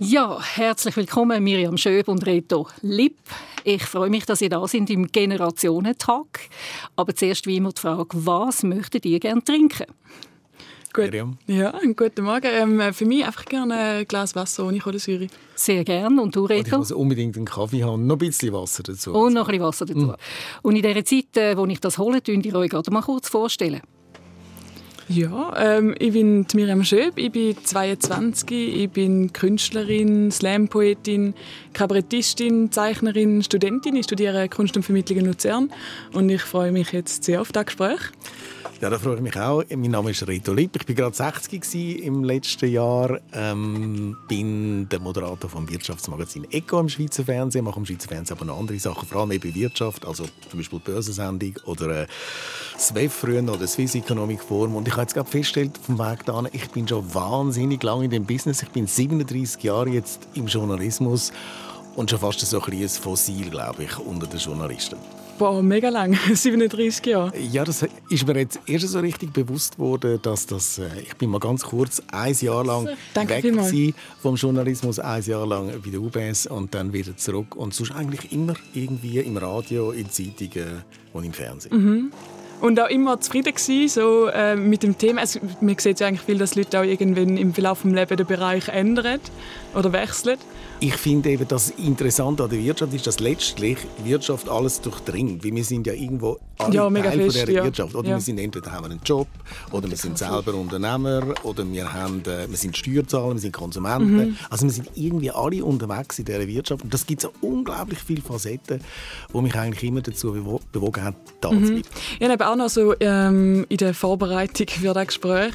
Ja, herzlich willkommen Miriam Schöb und Reto Lipp. Ich freue mich, dass ihr da sind im Generationentag. Aber zuerst wie immer die Frage, was möchtet ihr gerne trinken? Gut. Miriam. Ja, guten Morgen. Ähm, für mich einfach gerne ein Glas Wasser ohne Kohlensäure. Sehr gerne. Und du, Reto? Und ich muss unbedingt einen Kaffee haben und noch ein bisschen Wasser dazu. Und noch ein bisschen Wasser dazu. Mm. Und in dieser Zeit, äh, wo ich das hole, könnt ihr euch gerade mal kurz vorstellen. Ja, ähm, ich bin Miriam Schöb, ich bin 22, ich bin Künstlerin, Slam-Poetin, Kabarettistin, Zeichnerin, Studentin. Ich studiere Kunst und Vermittlung in Luzern und ich freue mich jetzt sehr auf das Gespräch. Ja, da freue ich mich auch. Mein Name ist Reto Lipp. Ich war gerade 60 im letzten Jahr. Ähm, bin der Moderator vom Wirtschaftsmagazin Eco im Schweizer Fernsehen. Mache im Schweizer Fernsehen aber noch andere Sachen, vor allem eben Wirtschaft, also zum Beispiel die Börsensendung oder äh, SWEF früher oder Swiss Economic Forum. Und ich habe jetzt gerade festgestellt vom Weg dahin, ich bin schon wahnsinnig lange in dem Business. Ich bin 37 Jahre jetzt im Journalismus und schon fast so ein, ein Fossil, glaube ich, unter den Journalisten. Boah, mega lang, 37 Jahre. Ja, das ist mir jetzt erst so richtig bewusst worden, dass das, äh, ich bin mal ganz kurz ein Jahr lang Danke weg war vom Journalismus, ein Jahr lang bei der UBS und dann wieder zurück und sonst eigentlich immer irgendwie im Radio, in Zeitungen und im Fernsehen. Mhm. Und auch immer zufrieden gewesen, so, äh, mit dem Thema. Also, man sieht ja eigentlich viel, dass Leute auch irgendwann im Verlauf des Lebens den Bereich ändern oder wechseln. Ich finde eben, das Interessante an der Wirtschaft ist, dass letztlich Wirtschaft alles durchdringt. Weil wir sind ja irgendwo alle ja, Teil fest, von dieser ja. Wirtschaft. Oder ja. wir sind entweder haben einen Job, oder wir sind selber Unternehmer, oder wir, haben, äh, wir sind Steuerzahler, wir sind Konsumenten. Mhm. Also wir sind irgendwie alle unterwegs in dieser Wirtschaft. Und das gibt so unglaublich viele Facetten, die mich eigentlich immer dazu bewogen haben, da mhm. zu bleiben. Ich habe auch noch so ähm, in der Vorbereitung für das Gespräch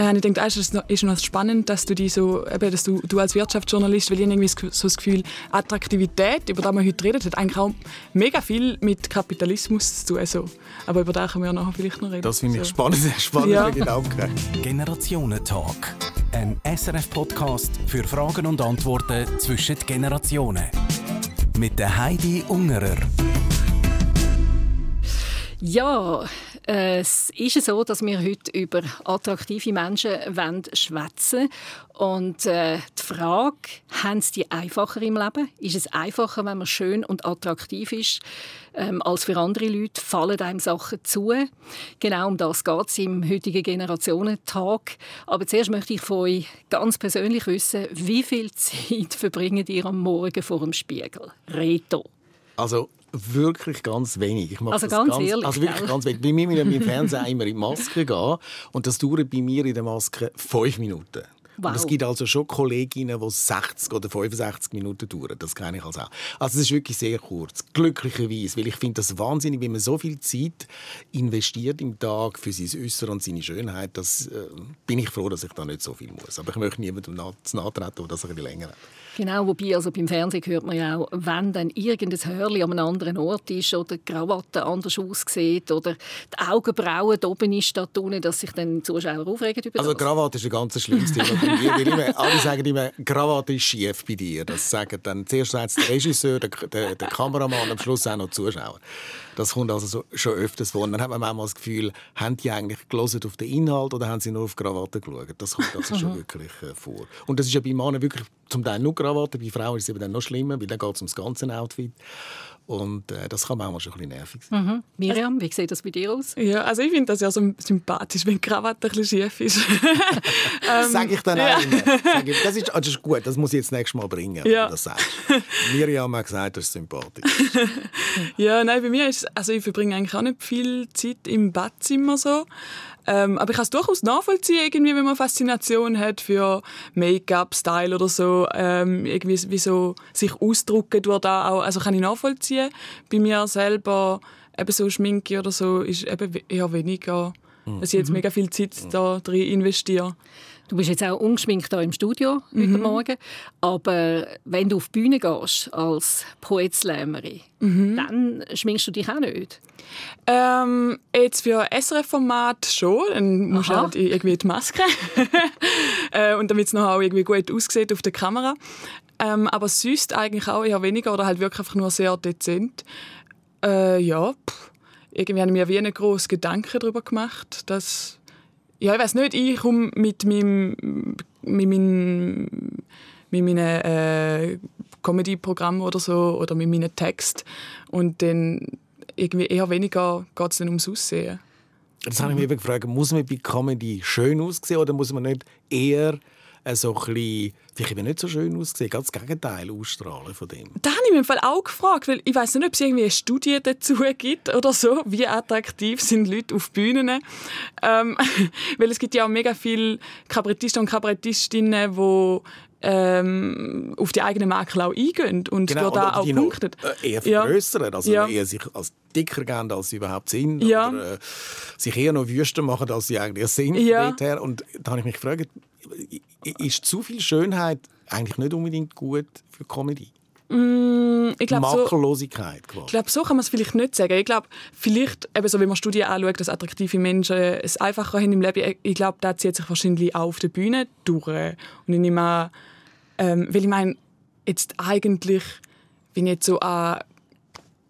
äh, ich denke, es ist noch, ist noch spannend, dass du die so, eben, dass du, du als Wirtschaftsjournalist, weil ich irgendwie so das Gefühl, Attraktivität, über das wir heute reden, hat eigentlich auch mega viel mit Kapitalismus zu tun. So. Aber über das können wir nachher vielleicht noch reden. Das finde ich so. spannend, spannender ja. Gedanke. Generationentalk. Ein SRF-Podcast für Fragen und Antworten zwischen den Generationen. Mit der Heidi Ungerer. Ja, es ist so, dass wir heute über attraktive Menschen schwätzen Und äh, die Frage, haben sie die einfacher im Leben? Ist es einfacher, wenn man schön und attraktiv ist, ähm, als für andere Leute? Fallen einem Sachen zu? Genau um das geht es im heutigen Generationentag. Aber zuerst möchte ich von euch ganz persönlich wissen, wie viel Zeit verbringt ihr am Morgen vor dem Spiegel? Reto. Also wirklich ganz wenig. Ich also ganz, ganz, ehrlich. Also wirklich ganz wenig. Bei mir mit dem Fernsehen immer in die Maske gehen und das dauert bei mir in der Maske fünf Minuten. Wow. Und es gibt also schon Kolleginnen, die 60 oder 65 Minuten dauern. Das kenne ich also auch. Also es ist wirklich sehr kurz. Glücklicherweise, weil ich finde das wahnsinnig, wenn man so viel Zeit investiert im Tag für sein Äußere und seine Schönheit, das äh, bin ich froh, dass ich da nicht so viel muss. Aber ich möchte niemandem nachtreten, der das ein bisschen länger hat. Genau, wobei also beim Fernsehen hört man ja auch, wenn dann irgendein Hörli an einem anderen Ort ist oder die Krawatte anders aussieht oder die Augenbrauen oben ist, da unten, dass sich dann die Zuschauer aufregen über Also Krawatte ist ein ganz schlimmes Thema alle sagen immer, Krawatte ist schief bei dir. Das sagen dann zuerst der Regisseur, der, der, der Kameramann am Schluss auch noch die Zuschauer. Das kommt also so, schon öfters vor. Und dann hat man manchmal das Gefühl, haben die eigentlich gelesen auf den Inhalt oder haben sie nur auf Krawatte geschaut? Das kommt also schon wirklich äh, vor. Und das ist ja bei Männern wirklich zum Teil nur Krawatte, bei Frauen ist es eben dann noch schlimmer, weil dann geht es ums ganze Outfit. Und äh, das kann manchmal schon ein bisschen nervig sein. Mhm. Miriam, wie sieht das bei dir aus? Ja, also ich finde das ja so sympathisch, wenn die Krawatte ein bisschen schief ist. ähm, Sag ich dann ja. auch immer. Das ist, das ist gut, das muss ich jetzt nächstes Mal bringen, ja. wenn du das sagst. Miriam hat gesagt, das ist sympathisch. ja, nein, bei mir ist also ich verbringe eigentlich auch nicht viel Zeit im Badzimmer so. Ähm, aber ich kann es durchaus nachvollziehen, irgendwie, wenn man Faszination hat für Make-up, Style oder so, ähm, irgendwie wie so sich ausdrucken durch da auch. Also kann ich nachvollziehen. Bei mir selber eben so Schminke oder so ist eben eher weniger. Mhm. Dass ich jetzt mega viel Zeit da drin investiere. Du bist jetzt auch ungeschminkt hier im Studio mhm. heute Morgen, aber wenn du auf die Bühne gehst als Poetslämerin, mhm. dann schminkst du dich auch nicht? Ähm, jetzt für SRF-Format schon, dann musst du halt irgendwie die Maske äh, und damit es noch auch irgendwie gut aussieht auf der Kamera. Ähm, aber sonst eigentlich auch eher weniger oder halt wirklich einfach nur sehr dezent. Äh, ja, pff. irgendwie habe ich mir wie einen grossen Gedanken darüber gemacht, dass ja, ich weiß nicht, ich komme mit meinem, mit meinem mit meinen äh, Comedy-Programmen oder so oder mit meinen Texten und dann irgendwie eher weniger geht es dann ums Aussehen. Das habe ich mich gefragt, muss man bei Comedy schön aussehen oder muss man nicht eher so ein bisschen, vielleicht eben nicht so schön aussehen, ganz das Gegenteil ausstrahlen von dem? Da habe ich mich im Fall auch gefragt, weil ich weiß nicht, ob es irgendwie eine Studie dazu gibt oder so, wie attraktiv sind Leute auf Bühnen. Ähm, weil es gibt ja auch mega viele Kabarettisten und Kabarettistinnen, die ähm, auf die eigenen Makel auch eingehen und genau, da auch punkten. Äh, eher vergrößern, ja. also ja. eher sich als dicker geben, als sie überhaupt sind. Ja. Oder äh, sich eher noch wüster machen, als sie eigentlich sind. Ja. Und da habe ich mich gefragt, ist zu viel Schönheit eigentlich nicht unbedingt gut für Comedy? Mm, ich glaub, Makellosigkeit. So, ich glaube, so kann man es vielleicht nicht sagen. Ich glaube, vielleicht, eben so, wenn man Studien anschaut, dass attraktive Menschen es einfacher haben im Leben, ich glaube, das zieht sich wahrscheinlich auch auf der Bühne durch. Und ich nehme an, ähm, weil ich meine, jetzt eigentlich, wenn ich jetzt so an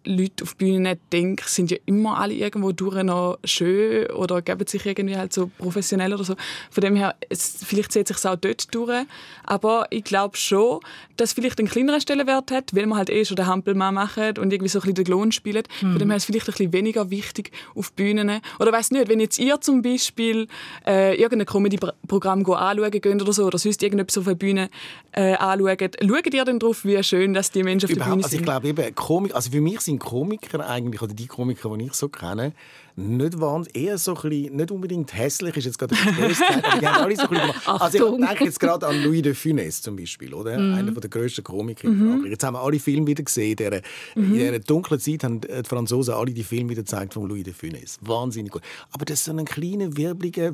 Leute auf Bühnen denke, sind ja immer alle irgendwo durch noch schön oder geben sich irgendwie halt so professionell oder so. Von dem her, es, vielleicht sieht sich auch dort durch. Aber ich glaube schon, dass vielleicht einen kleineren Stellenwert hat, weil man halt eh schon den Hampelmann macht und irgendwie so ein bisschen den Klon spielt. Mhm. Von dem her ist es vielleicht ein bisschen weniger wichtig auf Bühnen. Oder weiß nicht, wenn jetzt ihr zum Beispiel äh, irgendein Comedy-Programm anschauen geht oder so, oder sonst irgendetwas auf der Bühne äh, anschaut, schaut ihr dann darauf, wie schön dass die Menschen auf der Bühne sind? Also ich glaube eben, Komik, also für mich sind Komiker eigentlich, oder die Komiker, die ich so kenne, nicht wahnsinnig, eher so ein bisschen, nicht unbedingt hässlich, ist jetzt gerade aber die haben alle so ein bisschen Also ich denke jetzt gerade an Louis de Funès zum Beispiel, oder? Mm. Einer der grössten Komiker mm -hmm. Jetzt haben wir alle Filme wieder gesehen. Der, mm -hmm. In dieser dunklen Zeit haben die Franzosen alle die Filme wieder gezeigt von Louis de Funès. Wahnsinnig gut. Aber das ist so ein kleiner, wirbliger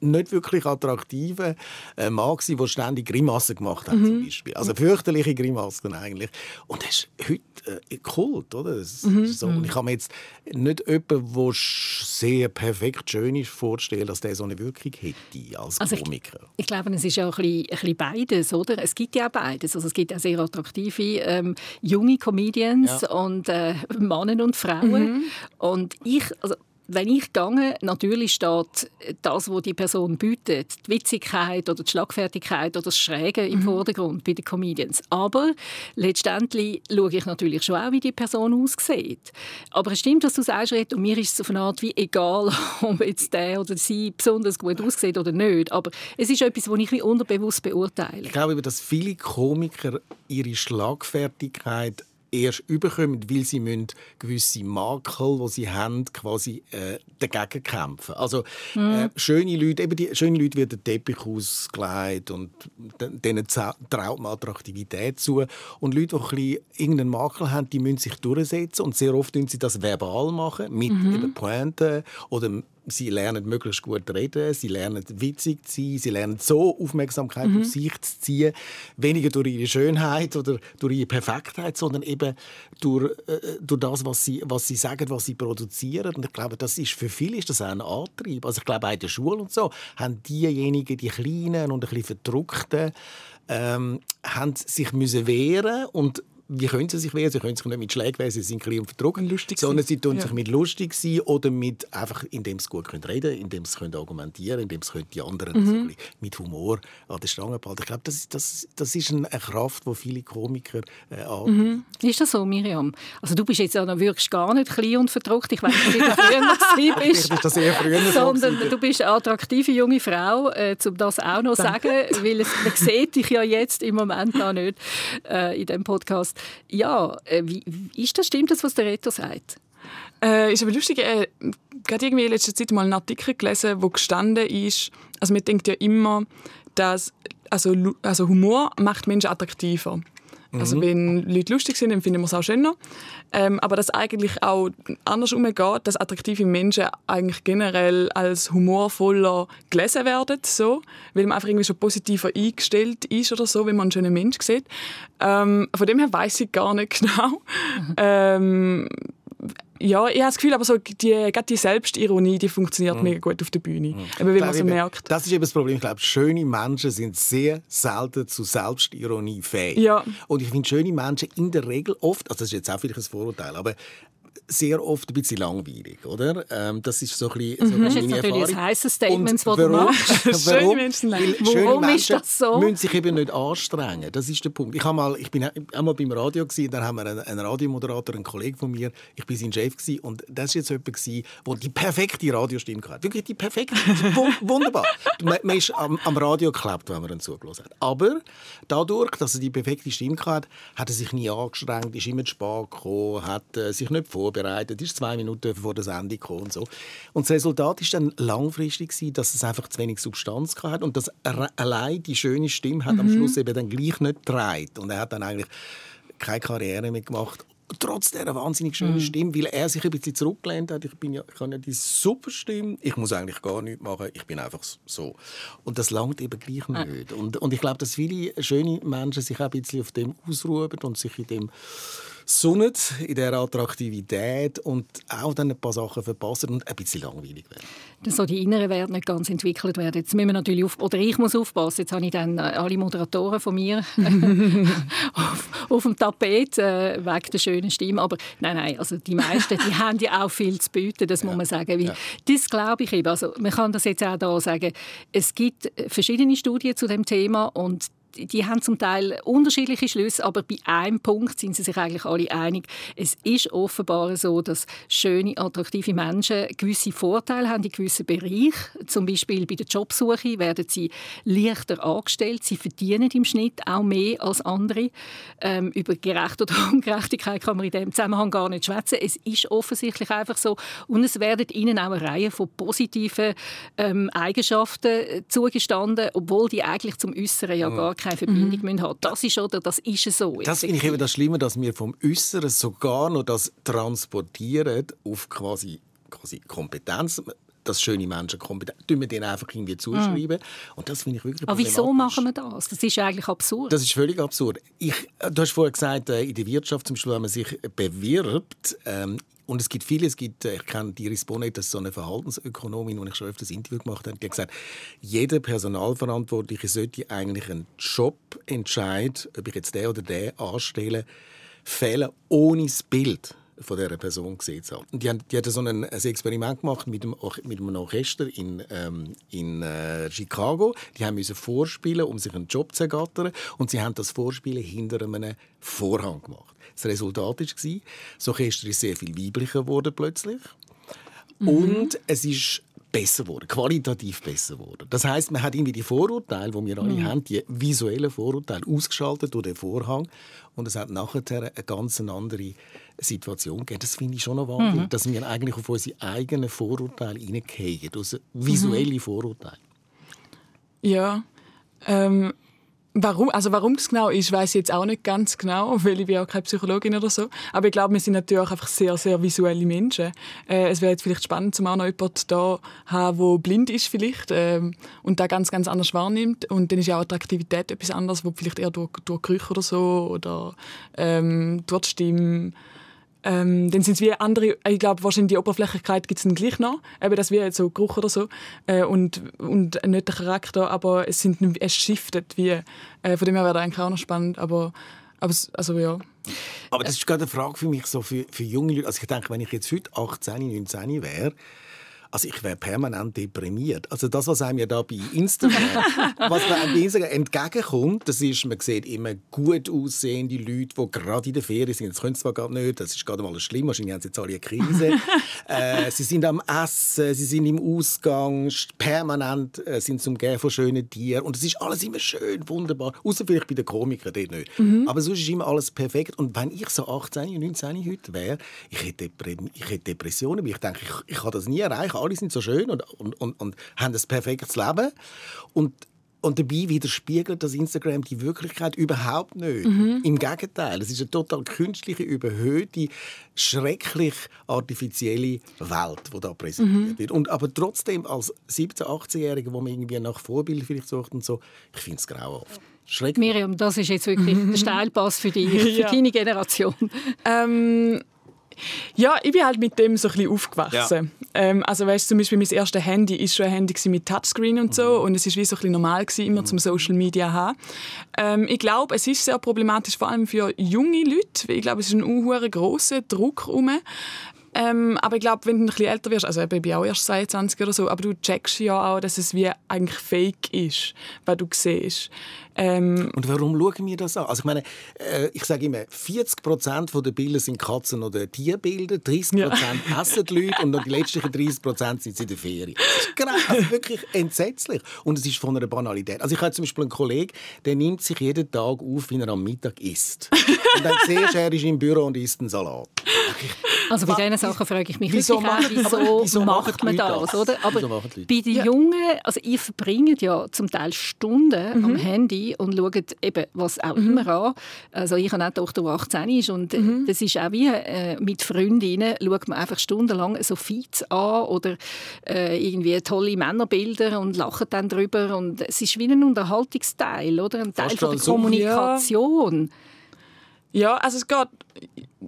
nicht wirklich attraktiver äh, Mann gewesen, der ständig Grimassen gemacht hat, mhm. zum Beispiel. Also fürchterliche Grimassen eigentlich. Und das ist heute äh, Kult, oder? Das mhm. so. Und ich kann mir jetzt nicht jemanden, der sehr perfekt schön ist, vorstellen, dass der so eine Wirkung hätte als also Komiker. Ich, ich, glaube, es ist ja auch ein bisschen, ein bisschen, beides, oder? Es gibt ja auch beides. Also es gibt auch sehr attraktive ähm, junge Comedians ja. und äh, Männer und Frauen. Mhm. Und ich, also wenn ich gehe, natürlich steht das, was die Person bietet, die Witzigkeit oder die Schlagfertigkeit oder das Schräge im mhm. Vordergrund bei den Comedians. Aber letztendlich schaue ich natürlich schon auch, wie die Person aussieht. Aber es stimmt, was du sagst, Red, und mir ist es auf eine Art wie egal, ob jetzt der oder sie besonders gut aussieht oder nicht. Aber es ist etwas, was ich wie unterbewusst beurteile. Ich glaube, dass viele Komiker ihre Schlagfertigkeit erst überkommen, weil sie müssen gewisse Makel, die sie haben, quasi äh, dagegen kämpfen. Also mhm. äh, schöne Leute, eben die schönen Leute wird der Teppich ausgelegt und denen traut man Attraktivität zu. Und Leute, die ein bisschen irgendeinen Makel haben, die müssen sich durchsetzen und sehr oft tun sie das verbal machen mit mhm. Pointen oder sie lernen möglichst gut reden, sie lernen witzig zu sein, sie lernen so Aufmerksamkeit mhm. auf sich zu ziehen, weniger durch ihre Schönheit oder durch ihre Perfektheit, sondern eben durch, äh, durch das, was sie, was sie sagen, was sie produzieren. Und ich glaube, das ist für viele ist das auch ein Antrieb. Also ich glaube, auch in der Schule und so haben diejenigen, die Kleinen und ein bisschen Verdruckten, ähm, haben sich müssen wehren und wie können sie sich wehren? Sie können sich nicht mit Schlägen wehren, sie sind klein und verdruckt, lustig sondern sie tun ja. sich mit lustig sein oder mit einfach, indem sie gut können reden können, indem sie können argumentieren indem sie die anderen mhm. mit Humor an der Stange behalten. Ich glaube, das, ist, das, das ist eine Kraft, die viele Komiker äh, mhm. Ist das so, Miriam? Also du bist jetzt ja noch wirklich gar nicht klein und verdruckt. Ich weiß nicht, wie du früher bist. bist das eher früher sondern du bist eine attraktive junge Frau, äh, um das auch noch zu sagen, weil es, man sieht dich ja jetzt im Moment noch nicht äh, in diesem Podcast. Ja, äh, wie, ist das, stimmt das, was der Reto sagt? Äh, ist aber lustig, äh, gerade irgendwie in letzter Zeit mal einen Artikel gelesen, wo gestanden ist, also man denkt ja immer, dass also, also Humor macht Menschen attraktiver. Also mhm. wenn Leute lustig sind, dann finden wir es auch schöner. Ähm, aber dass eigentlich auch andersrum geht, dass attraktive Menschen eigentlich generell als humorvoller gelesen werden, so, weil man einfach irgendwie schon positiver eingestellt ist oder so, wenn man einen schönen Mensch sieht. Ähm, von dem her weiß ich gar nicht genau. Mhm. Ähm, ja, ich habe das Gefühl, aber so die, gerade die Selbstironie, die funktioniert mhm. mega gut auf der Bühne. Mhm. Eben, wie man so merkt. Das ist eben das Problem. Ich glaube, schöne Menschen sind sehr selten zu Selbstironie fähig. Ja. Und ich finde, schöne Menschen in der Regel oft, also das ist jetzt auch vielleicht ein Vorurteil, aber sehr oft ein bisschen langweilig, oder? Ähm, das ist so ein bisschen, so mhm. Das ist natürlich ein heißes Statement, das du machst. warum, Menschen warum Menschen ist das so? müssen sich eben nicht anstrengen. Das ist der Punkt. Ich, mal, ich bin einmal beim Radio gewesen, dann haben wir einen, einen Radiomoderator, einen Kollegen von mir, ich bin sein Chef gewesen, und das war jetzt jemand gewesen, der die perfekte Radiostimme hatte. Wirklich die perfekte, wunderbar. man, man ist am, am Radio geklappt, wenn man ihn zugelassen hat. Aber dadurch, dass er die perfekte Stimme hatte, hat er sich nie angestrengt, ist immer zu spät gekommen, hat äh, sich nicht vorbereitet, ist zwei Minuten vor der Sendung gekommen und so. Und das Resultat ist dann langfristig dass es einfach zu wenig Substanz hatte und dass allein die schöne Stimme hat mhm. am Schluss eben dann gleich nicht getragen. Und er hat dann eigentlich keine Karriere mehr gemacht trotz dieser wahnsinnig schönen mhm. Stimme, weil er sich ein bisschen zurückgelehnt hat. Ich, bin ja, ich habe ja die super Stimme, ich muss eigentlich gar nichts machen, ich bin einfach so. Und das langt eben gleich nicht. Und, und ich glaube, dass viele schöne Menschen sich auch ein bisschen auf dem ausruhen und sich in dem sonnen, in dieser Attraktivität und auch dann ein paar Sachen verpassen und ein bisschen langweilig werden. So die inneren Werte nicht ganz entwickelt werden. Jetzt müssen wir natürlich auf, oder ich muss aufpassen. Jetzt habe ich dann äh, alle Moderatoren von mir auf, auf, dem Tapet äh, wegen der schönen Stimme. Aber nein, nein, also die meisten, die haben ja auch viel zu bieten, das muss man sagen. Weil ja. Das glaube ich eben. Also man kann das jetzt auch da sagen. Es gibt verschiedene Studien zu dem Thema und die haben zum Teil unterschiedliche Schlüsse, aber bei einem Punkt sind sie sich eigentlich alle einig. Es ist offenbar so, dass schöne, attraktive Menschen gewisse Vorteile haben in gewissen Bereichen. Zum Beispiel bei der Jobsuche werden sie leichter angestellt. Sie verdienen im Schnitt auch mehr als andere. Ähm, über Gerecht oder Ungerechtigkeit kann man in diesem Zusammenhang gar nicht schwätzen. Es ist offensichtlich einfach so. Und es werden ihnen auch eine Reihe von positiven ähm, Eigenschaften zugestanden, obwohl die eigentlich zum Äußeren ja gar keine Verbindung mhm. haben Das ist oder das ist so. Das finde ich eben das Schlimme, dass wir vom Äußeren sogar noch das transportieren auf quasi, quasi Kompetenz dass schöne Menschen kompetent tun wir denen einfach irgendwie zuschreiben. Mm. Und das finde ich wirklich Aber wieso machen wir das? Das ist eigentlich absurd. Das ist völlig absurd. Ich, du hast vorher gesagt, äh, in der Wirtschaft zum Beispiel, wenn man sich bewirbt, ähm, und es gibt viele, es gibt, äh, ich kenne Iris Bonnet, das ist so eine Verhaltensökonomin, die ich schon öfters Interview gemacht habe, die hat gesagt, jeder Personalverantwortliche sollte eigentlich einen Job entscheiden, ob ich jetzt den oder den anstelle, fällen ohne das Bild von dieser Person gesehen zu haben. Die, die hat so ein, ein Experiment gemacht mit einem, mit einem Orchester in, ähm, in äh, Chicago. Die haben müssen vorspielen, um sich einen Job zu ergattern. Und sie haben das Vorspielen hinter einem Vorhang gemacht. Das Resultat war, das Orchester ist sehr viel weiblicher geworden plötzlich. Mhm. Und es ist besser geworden, qualitativ besser geworden. Das heißt, man hat irgendwie die Vorurteile, die wir alle mhm. haben, die visuellen Vorurteile, ausgeschaltet durch den Vorhang und es hat nachher eine ganz andere Situation gegeben. Das finde ich schon noch wahnsinnig, mhm. dass wir eigentlich auf unsere eigenen Vorurteile hineingehen, also visuelle mhm. Vorurteile. Ja, ähm, Warum, also warum das genau ist, weiß ich jetzt auch nicht ganz genau, weil ich bin auch keine Psychologin oder so. Aber ich glaube, wir sind natürlich auch einfach sehr, sehr visuelle Menschen. Äh, es wäre jetzt vielleicht spannend, zum auch noch jemanden da haben, der blind ist vielleicht ähm, und da ganz, ganz anders wahrnimmt. Und dann ist ja auch Attraktivität etwas anderes, wo vielleicht eher durch, durch Gerüche oder so oder ähm, durch die Stimme ähm, dann sind es wie andere, ich glaube, wahrscheinlich die Oberflächlichkeit gibt es dann gleich noch, eben das wie so Geruch oder so äh, und, und nicht der Charakter, aber es, sind, es shiftet wie, äh, von dem her wäre das eigentlich auch noch spannend, aber, aber also ja. Aber das ist gerade eine Frage für mich, so für, für junge Leute, also ich denke, wenn ich jetzt heute 18, 19 wäre, also ich wäre permanent deprimiert. Also das, was einem ja da bei Instagram, was man bei Instagram entgegenkommt, das ist, man sieht immer gut aussehende Leute, die gerade in der Ferien sind. Das können sie zwar gerade nicht, das ist gerade mal schlimm, wahrscheinlich haben sie jetzt alle eine Krise. äh, sie sind am Essen, sie sind im Ausgang, permanent äh, sind sie umgeben von schönen Tieren und es ist alles immer schön, wunderbar. Außer vielleicht bei den Komikern dort nicht. Mhm. Aber sonst ist immer alles perfekt. Und wenn ich so 18, 19 heute wäre, ich hätte, ich hätte Depressionen, weil ich denke, ich, ich kann das nie erreichen alle sind so schön und, und, und, und haben ein perfektes Leben. Und und dabei widerspiegelt das Instagram die Wirklichkeit überhaupt nicht. Mhm. Im Gegenteil, es ist eine total künstliche, überhöhte, schrecklich artifizielle Welt, die da präsentiert mhm. wird. Und aber trotzdem als 17-, 18-Jähriger, wo man irgendwie nach Vorbild vielleicht sucht und so, ich finde es grauenhaft. Miriam, das ist jetzt wirklich mhm. der Steilpass für, dich, für ja. deine Generation. Ähm Ja, ich bin halt mit dem so ein bisschen aufgewachsen. Ja. Ähm, also weißt, zum Beispiel mein erstes Handy ist schon ein Handy mit Touchscreen und so mhm. und es ist wie so ein bisschen normal gewesen, immer mhm. zum Social Media haben. Ähm, ich glaube, es ist sehr problematisch, vor allem für junge Leute, weil ich glaube, es ist ein unhuere großer Druck herum. Ähm, aber ich glaube, wenn du ein bisschen älter wirst, also ich bin auch erst 22 oder so, aber du checkst ja auch, dass es wie eigentlich fake ist, was du siehst. Ähm, und warum schauen wir das an? Also ich meine, äh, ich sage immer, 40 Prozent der Bilder sind Katzen- oder Tierbilder, 30 Prozent ja. essen die Leute und die letzten 30 Prozent sind in der Ferien. Das ist genau, also wirklich entsetzlich. Und es ist von einer Banalität. Also ich habe zum Beispiel einen Kollegen, der nimmt sich jeden Tag auf, wie er am Mittag isst. Und dann siehst du, er ist im Büro und isst einen Salat. Also bei diesen Sachen frage ich mich wieso, machen, wieso, wieso macht man das, das, oder? Aber bei den Jungen, also ihr verbringt ja zum Teil Stunden mhm. am Handy und schaut eben was auch mhm. immer an. Also ich habe auch eine Tochter, die 18 ist und mhm. das ist auch wie äh, mit Freundinnen schaut man einfach stundenlang so Feeds an oder äh, irgendwie tolle Männerbilder und lacht dann darüber und es ist wie ein Unterhaltungsteil, oder? Ein Teil von der Kommunikation. Ja. Ja, also es geht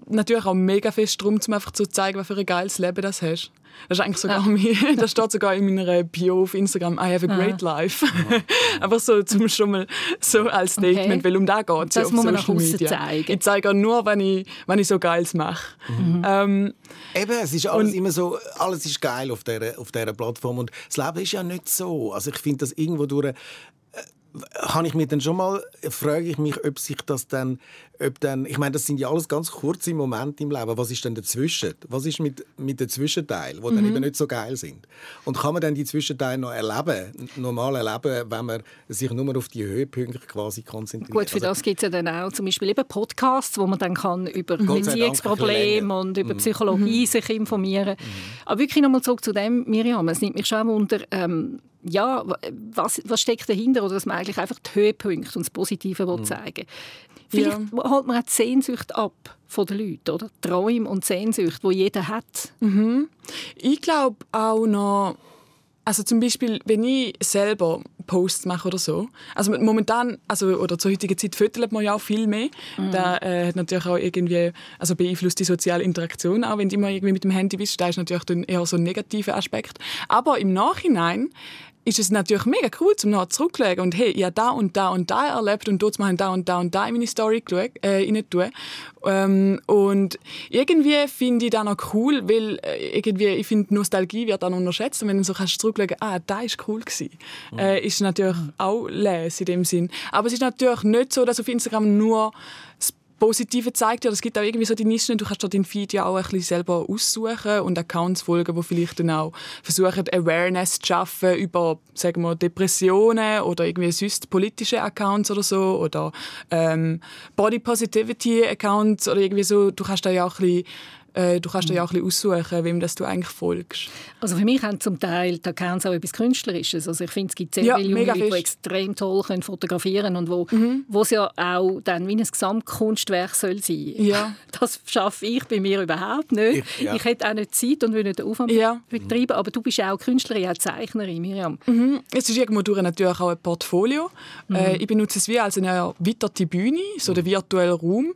natürlich auch mega fest darum, um einfach zu zeigen, was für ein geiles Leben das hast. Das ist eigentlich sogar ja. mir, das steht sogar in meiner Bio auf Instagram, I have a great ah. life. Einfach so zum schon mal so als Statement, okay. weil um da geht es ja auf muss man Social Media. Zeigen. Ich zeige nur, wenn ich, wenn ich so Geiles mache. Mhm. Ähm, Eben, es ist alles immer so, alles ist geil auf dieser, auf dieser Plattform und das Leben ist ja nicht so. Also ich finde das irgendwo durch habe ich mir dann schon mal, frage ich mich, ob sich das dann, ob dann, ich meine, das sind ja alles ganz kurze Momente im Leben. Was ist denn dazwischen? Was ist mit, mit den Zwischenteilen, die mhm. dann eben nicht so geil sind? Und kann man dann die Zwischenteile noch erleben, normal erleben, wenn man sich nur auf die Höhepunkte quasi konzentriert? Gut, für also, das gibt es ja dann auch zum Beispiel eben Podcasts, wo man dann kann über Beziehungsprobleme und über mhm. Psychologie mhm. sich informieren. Mhm. Aber wirklich nochmal zurück zu dem, Miriam, es nimmt mich schon unter, ähm, ja, was, was steckt dahinter oder dass man eigentlich einfach die Höhepunkte und das Positive mhm. zeigen Vielleicht ja. holt man auch die Sehnsucht ab von den Leuten, oder? Träume und Sehnsucht, die jeder hat. Mhm. Ich glaube auch noch, also zum Beispiel, wenn ich selber Posts mache oder so. Also momentan, also oder zur heutigen Zeit füttert man ja auch viel mehr. Mhm. Da äh, hat natürlich auch irgendwie, also beeinflusst die soziale Interaktion auch, wenn du immer irgendwie mit dem Handy bist, da ist natürlich dann eher so ein negativer Aspekt. Aber im Nachhinein ist es natürlich mega cool, zum nachher zurückzuschauen und hey, ich habe da und da und da erlebt und dort machen da und da und da in meine Story äh, rein tun. Ähm, und irgendwie finde ich das noch cool, weil äh, irgendwie, ich finde, Nostalgie wird dann unterschätzt und wenn du so kannst zurückschauen, ah, da ist cool gewesen, mhm. äh, ist natürlich auch les in dem Sinn. Aber es ist natürlich nicht so, dass auf Instagram nur das Positive zeigt ja, es gibt auch irgendwie so die Nischen, du kannst den Feed ja auch ein bisschen selber aussuchen und Accounts folgen, die vielleicht dann auch versuchen, Awareness zu schaffen über, sagen wir, Depressionen oder irgendwie sonst politische Accounts oder so oder ähm, Body Positivity Accounts oder irgendwie so. Du kannst da ja auch ein bisschen du kannst dir ja auch ein bisschen aussuchen, wem das du eigentlich folgst. Also für mich haben zum Teil da Accounts auch etwas Künstlerisches. Also ich finde, es gibt sehr ja, viele Leute, die extrem toll können fotografieren und wo, mhm. wo es ja auch dann wie ein Gesamtkunstwerk soll sein. Ja. Das schaffe ich bei mir überhaupt nicht. Ich, ja. ich hätte auch nicht Zeit und würde den Aufwand ja. betreiben. Aber du bist ja auch Künstlerin, auch Zeichnerin, Miriam. Mhm. Es ist irgendwo durch natürlich auch ein Portfolio. Mhm. Äh, ich benutze es wie als eine erweiterte Bühne, so der virtuelle Raum.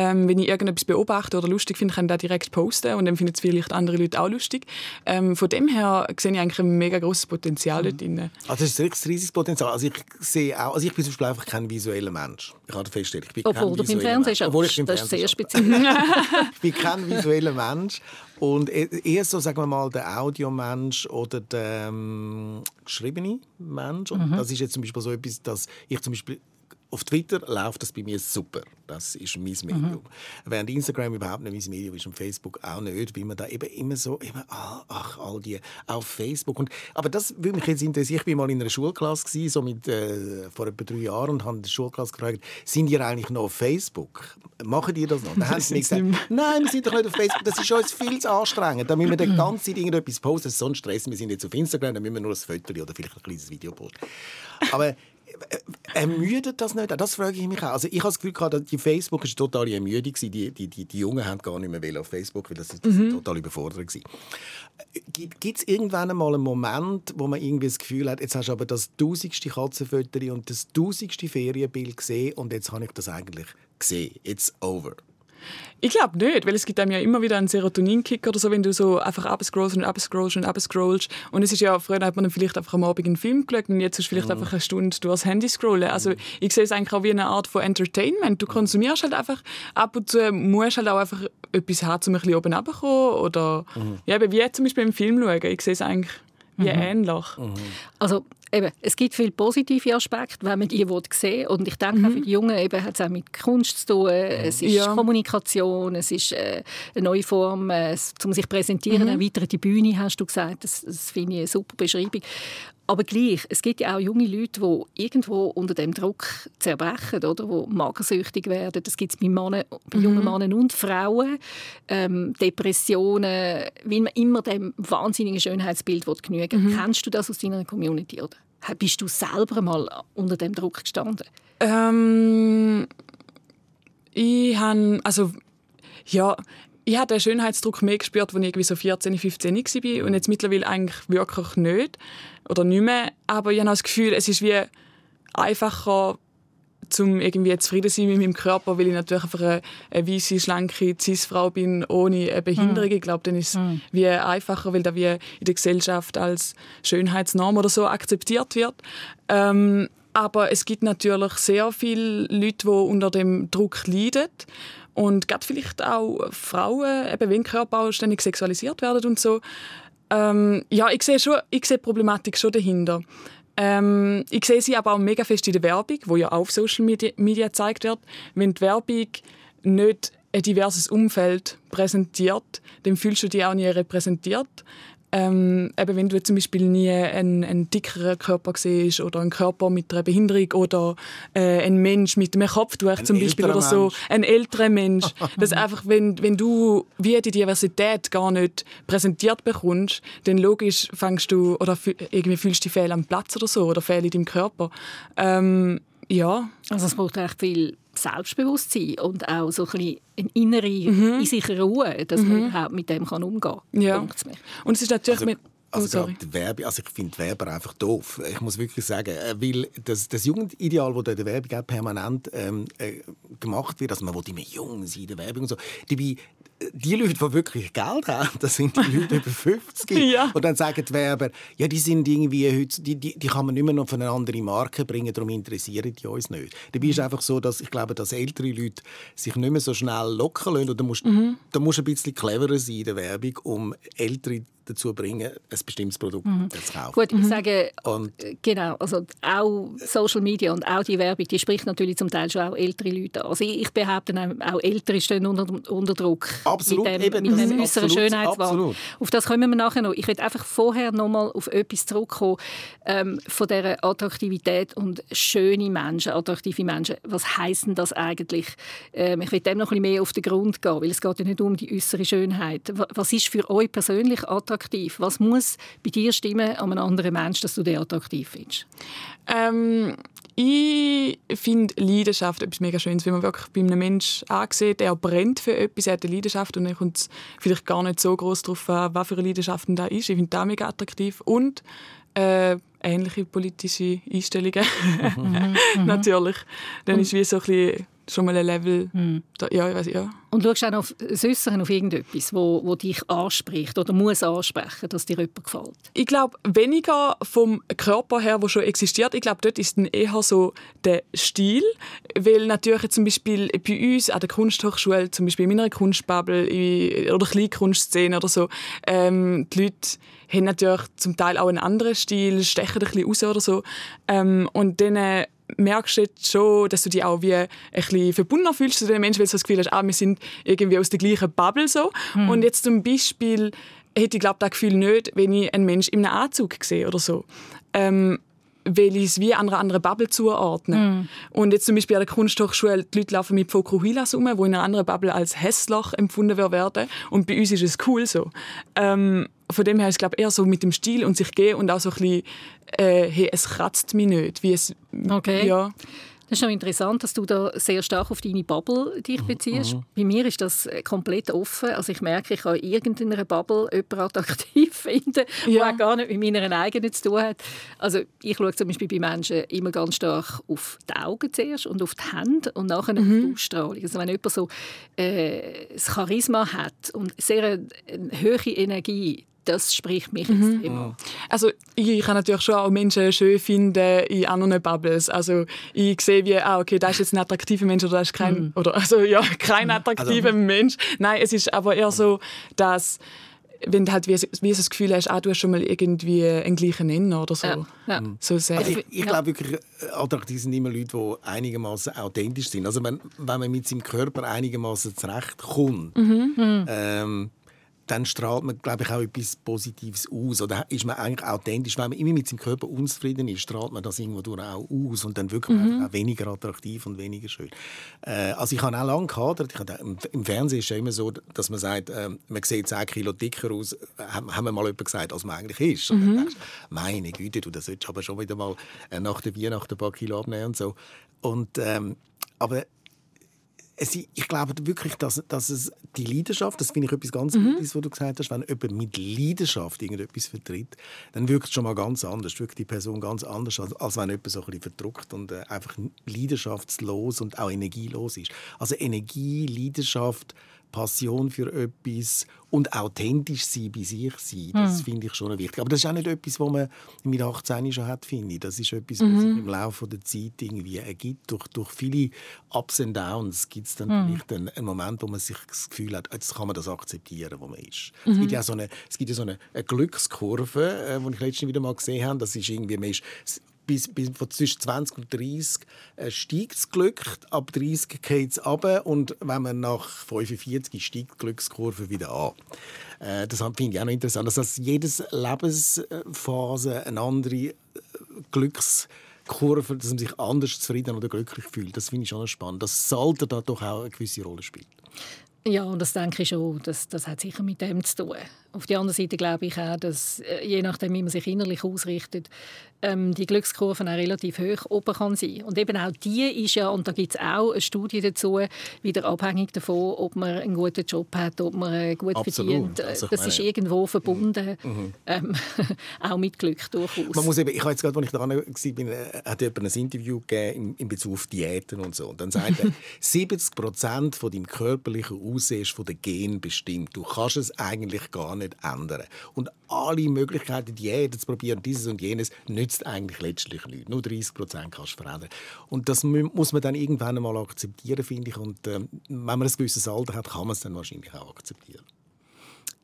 Ähm, wenn ich irgendetwas beobachte oder lustig finde, kann ich das direkt posten und dann finden es vielleicht andere Leute auch lustig. Ähm, von dem her sehe ich eigentlich ein mega großes Potenzial dort drin. Also das ist ein riesiges Potenzial. Also ich sehe auch, also ich bin zum Beispiel einfach kein visueller Mensch. Ich habe festgestellt, ich bin Obwohl du beim Fernsehen Obwohl ich beim das ist sehr spezifisch. ich bin kein visueller Mensch und e-, eher so, sagen wir mal, der Audiomensch oder der ähm, geschriebene Mensch. Und mhm. das ist jetzt zum Beispiel so etwas, dass ich zum Beispiel auf Twitter läuft das bei mir super. Das ist mein Medium. Mhm. Während Instagram überhaupt nicht mein Medium ist und Facebook auch nicht, weil man da eben immer so, immer, ah, ach, all die, auf Facebook. Und, aber das würde mich jetzt interessieren. Ich war mal in einer Schulklasse, gewesen, so mit, äh, vor etwa drei Jahren, und habe die Schulklasse gefragt, sind ihr eigentlich noch auf Facebook? Machen die das noch? Dann haben sie mir gesagt, nein, wir sind doch nicht auf Facebook. Das ist uns viel zu anstrengend. Da müssen wir die ganze Zeit irgendetwas posten. Das ist so ein Stress. Wir sind jetzt auf Instagram, dann müssen wir nur ein Foto oder vielleicht ein kleines Video posten. Aber ermüdet das nicht? Das frage ich mich auch. Also ich habe das Gefühl, gehabt, die Facebook war total ermüdet. Die, die, die, die Jungen haben gar nicht mehr auf Facebook, weil das, das mhm. total überfordert war. Gibt es irgendwann einmal einen Moment, wo man irgendwie das Gefühl hat, jetzt hast du aber das tausendste Katzenfoto und das tausendste Ferienbild gesehen und jetzt habe ich das eigentlich gesehen. It's over. Ich glaube nicht, weil es gibt einem ja immer wieder einen Serotonin-Kick oder so, wenn du so einfach abscrollst und abscrollst und abscrollst. Und es ist ja, früher hat man dann vielleicht einfach am Abend einen Film geschaut und jetzt ist vielleicht mhm. einfach eine Stunde durchs Handy scrollen. Also ich sehe es eigentlich auch wie eine Art von Entertainment. Du konsumierst halt einfach, ab und zu musst halt auch einfach etwas haben, um ein bisschen oben runterzukommen. Oder, mhm. ja, wie zum Beispiel im Film schauen. Ich sehe es eigentlich wie mhm. ähnlich. Mhm. Also eben, es gibt viele positive Aspekte, wenn man die sehen will. Und ich denke, mhm. für die Jungen eben, hat es auch mit Kunst zu tun. Es ist ja. Kommunikation, es ist äh, eine neue Form, äh, um sich präsentieren. Mhm. Erweiterte Bühne, hast du gesagt. Das, das finde ich eine super Beschreibung. Aber gleich, es gibt ja auch junge Leute, die irgendwo unter dem Druck zerbrechen, oder? die magersüchtig werden. Das gibt es bei, Männern, bei jungen mhm. Männern und Frauen. Ähm, Depressionen, weil man immer dem wahnsinnigen Schönheitsbild genügen will. Mhm. Kennst du das aus deiner Community? Oder? Bist du selber mal unter dem Druck gestanden? Ähm, ich habe, also ja, ich habe den Schönheitsdruck mehr gespürt, als ich irgendwie so 14, 15 war und jetzt mittlerweile eigentlich wirklich nicht oder nicht mehr. Aber ich habe das Gefühl, es ist wie einfacher, zum irgendwie zufrieden sein mit meinem Körper, weil ich natürlich einfach eine, eine weiße, schlanke Cis-Frau bin, ohne eine Behinderung. Mm. Ich glaube, dann ist es mm. wie einfacher, weil da wie in der Gesellschaft als Schönheitsnorm oder so akzeptiert wird. Ähm, aber es gibt natürlich sehr viele Leute, die unter dem Druck leiden und gerade vielleicht auch Frauen, eben wenn Körper auch ständig sexualisiert werden und so. Ähm, ja, ich sehe schon, ich sehe die Problematik schon dahinter. Ähm, ich sehe sie aber auch mega fest in der Werbung, wo ja auf Social Media, Media gezeigt wird. Wenn die Werbung nicht ein diverses Umfeld präsentiert, dann fühlst du dich auch nie repräsentiert. Ähm, eben wenn du zum Beispiel nie einen, einen dickeren Körper siehst oder einen Körper mit einer Behinderung oder äh, einen Mensch mit einem Kopftuch zum Beispiel oder so, Mensch. ein älterer Mensch, dass einfach, wenn, wenn du wie die Diversität gar nicht präsentiert bekommst, dann logisch fängst du oder irgendwie fühlst du dich fehl am Platz oder so oder fehl in deinem Körper. Ähm, ja. Also es braucht echt viel Selbstbewusstsein und auch so ein eine innere, mhm. in sich Ruhe, dass mhm. man überhaupt mit dem kann umgehen kann. Ja. Und es ist natürlich also, mit also oh, die Werbe, also ich finde Werber einfach doof. Ich muss wirklich sagen, äh, weil das, das Jugendideal, das in der Werbung auch permanent ähm, äh, gemacht wird, also man will immer jung sein in der Werbung und so, dabei die Leute, die wirklich Geld haben, das sind die Leute über 50. Ja. Und dann sagen die Werber, ja, die sind irgendwie heute, die, die, die kann man nicht mehr noch von eine andere Marke bringen, darum interessieren die uns nicht. Dabei ist es einfach so, dass ich glaube, dass ältere Leute sich nicht mehr so schnell locken lassen. Und da musst, mhm. da musst du ein bisschen cleverer sein in der Werbung, um ältere dazu bringen, ein bestimmtes Produkt mhm. zu kaufen. Gut, ich mhm. sage, und genau, also auch Social Media und auch die Werbung, die spricht natürlich zum Teil schon auch ältere Leute an. Also ich behaupte auch Ältere stehen unter, unter Druck absolut, mit dem, eben, mit dem äußeren Schönheitswahn. Auf das kommen wir nachher noch. Ich will einfach vorher noch mal auf etwas zurückkommen ähm, von dieser Attraktivität und schöne Menschen, attraktive Menschen. Was heisst denn das eigentlich? Ähm, ich will dem noch ein bisschen mehr auf den Grund gehen, weil es geht ja nicht um die äußere Schönheit. Was ist für euch persönlich attraktiv? Attraktiv? Was muss bei dir stimmen an einem anderen Menschen, dass du den attraktiv findest? Ähm, ich finde Leidenschaft etwas mega Schönes, wenn man wirklich bei einem Menschen ansieht, der brennt für etwas, er hat eine Leidenschaft und dann kommt es vielleicht gar nicht so groß darauf an, was für eine Leidenschaft da ist. Ich finde das mega attraktiv und äh, ähnliche politische Einstellungen. Mhm. mhm. Natürlich. Dann ist wie so ein bisschen schon mal ein Level. Mhm. Da, ja, ich weiß, ja. Und schaust auch auf das Äußere, auf irgendetwas, wo, wo dich anspricht oder muss ansprechen, dass dir jemand gefällt? Ich glaube, weniger vom Körper her, der schon existiert. Ich glaube, dort ist dann eher so der Stil. Weil natürlich zum Beispiel bei uns an der Kunsthochschule, zum Beispiel in meiner Kunstbubble oder Kleinkunstszene oder so, ähm, die Leute haben natürlich zum Teil auch einen anderen Stil, stechen ein bisschen raus oder so. Ähm, und dann merkst du jetzt schon, dass du dich auch wie ein bisschen verbunden fühlst zu den Menschen, weil du das Gefühl hast, ah, wir sind irgendwie aus der gleichen Bubble so. Mhm. Und jetzt zum Beispiel hätte ich glaube das Gefühl nicht, wenn ich einen Menschen in einem Anzug sehe oder so. Ähm, weil ich es wie einer anderen Bubble zuordne. Mm. Und jetzt zum Beispiel an der Kunsthochschule, die Leute laufen mit Fokuhilas um, die in einer anderen Bubble als hässlich empfunden werden. Und bei uns ist es cool so. Ähm, von dem her ist es eher so mit dem Stil und sich gehen und auch so ein bisschen, äh, hey, es kratzt mich nicht. Wie es, okay. Ja. Das ist noch interessant, dass du da sehr stark auf deine Bubble dich beziehst. Mhm. Bei mir ist das äh, komplett offen. Also ich merke, ich kann in irgendeiner Bubble jemanden attraktiv finden, ja. der gar nicht mit meiner eigenen zu tun hat. Also ich schaue zum Beispiel bei Menschen immer ganz stark auf die Augen zuerst und auf die Hände und nachher mhm. auf die Ausstrahlung. Also wenn jemand so äh, das Charisma hat und sehr eine, eine hohe Energie, das spricht mich mhm. extrem an. Also ich kann natürlich schon auch Menschen schön finden in anderen Bubbles. Also ich sehe wie, ah, okay, das ist jetzt ein attraktiver Mensch oder das ist kein, mhm. oder also ja, kein also attraktiver also, Mensch. Nein, es ist aber eher so, dass wenn du halt wie, wie das Gefühl hast, ah, du hast schon mal irgendwie einen gleichen Nenner oder so. Ja, ja. so sehr. Also ich, ich glaube wirklich, äh, attraktiv sind immer Leute, die einigermaßen authentisch sind. Also wenn, wenn man mit seinem Körper einigermaßen zurechtkommt, mhm. ähm, dann strahlt man, glaube ich, auch etwas Positives aus. Oder ist man eigentlich authentisch? Wenn man immer mit seinem Körper unzufrieden ist, strahlt man das irgendwo durch auch aus und dann wirklich mhm. auch weniger attraktiv und weniger schön. Äh, also ich habe auch lange gehadert. Im Fernsehen ist es immer so, dass man sagt, äh, man sieht 10 Kilo dicker aus, haben, haben wir mal jemand gesagt, als man eigentlich ist. Und mhm. dann denkst du, meine Güte, du, das solltest aber schon wieder mal äh, nach der Weihnacht ein paar Kilo abnehmen und so. Und, ähm, aber es, ich glaube wirklich, dass, dass es die Leidenschaft, das finde ich etwas ganz mhm. Gutes, was du gesagt hast, wenn jemand mit Leidenschaft irgendetwas vertritt, dann wirkt es schon mal ganz anders, wirkt die Person ganz anders, als, als wenn jemand so ein bisschen verdruckt und äh, einfach leidenschaftslos und auch energielos ist. Also Energie, Leidenschaft, Passion für etwas und authentisch sein bei sich sein, das mhm. finde ich schon wichtig. Aber das ist auch nicht etwas, was man mit 18 schon hat, finde ich. Das ist etwas, was mhm. sich im Laufe der Zeit irgendwie ergibt. Durch, durch viele Ups und Downs gibt es dann mhm. vielleicht einen, einen, Moment, wo man sich das Gefühl hat, jetzt kann man das akzeptieren, wo man ist. Es gibt mhm. ja so eine, es gibt ja so eine, eine Glückskurve, äh, die ich letztens wieder mal gesehen habe. Das ist irgendwie, man ist bis, bis zwischen 20 und 30 äh, steigt das Glück, ab 30 geht es runter und wenn man nach 45 steigt die Glückskurve wieder an. Äh, das finde ich auch noch interessant, dass also, jedes Lebensphase eine andere äh, Glückskurve, dass man sich anders zufrieden oder glücklich fühlt. Das finde ich schon spannend. Das sollte da doch auch eine gewisse Rolle spielen. Ja, und das denke ich schon. Das, das hat sicher mit dem zu tun. Auf der anderen Seite glaube ich auch, dass äh, je nachdem, wie man sich innerlich ausrichtet, ähm, die Glückskurve auch relativ hoch oben kann sein. Und eben auch die ist ja, und da gibt es auch eine Studie dazu, wieder abhängig davon, ob man einen guten Job hat, ob man gut Absolut. verdient. Also, das meine, ist irgendwo verbunden, mhm. mhm. ähm, auch mit Glück durchaus. Man muss eben, ich habe jetzt gerade, als ich da war, bin, äh, hat jemand ein Interview gegeben in, in Bezug auf Diäten und so. Und dann sagt er, 70 Prozent von deinem körperlichen Aussehen ist von den Genen bestimmt. Du kannst es eigentlich gar nicht ändern. Und alle Möglichkeiten, Diäten zu probieren, dieses und jenes, nützt eigentlich letztlich nichts. Nur 30 Prozent kannst du verändern. Und das muss man dann irgendwann einmal akzeptieren, finde ich. Und äh, wenn man ein gewisses Alter hat, kann man es dann wahrscheinlich auch akzeptieren.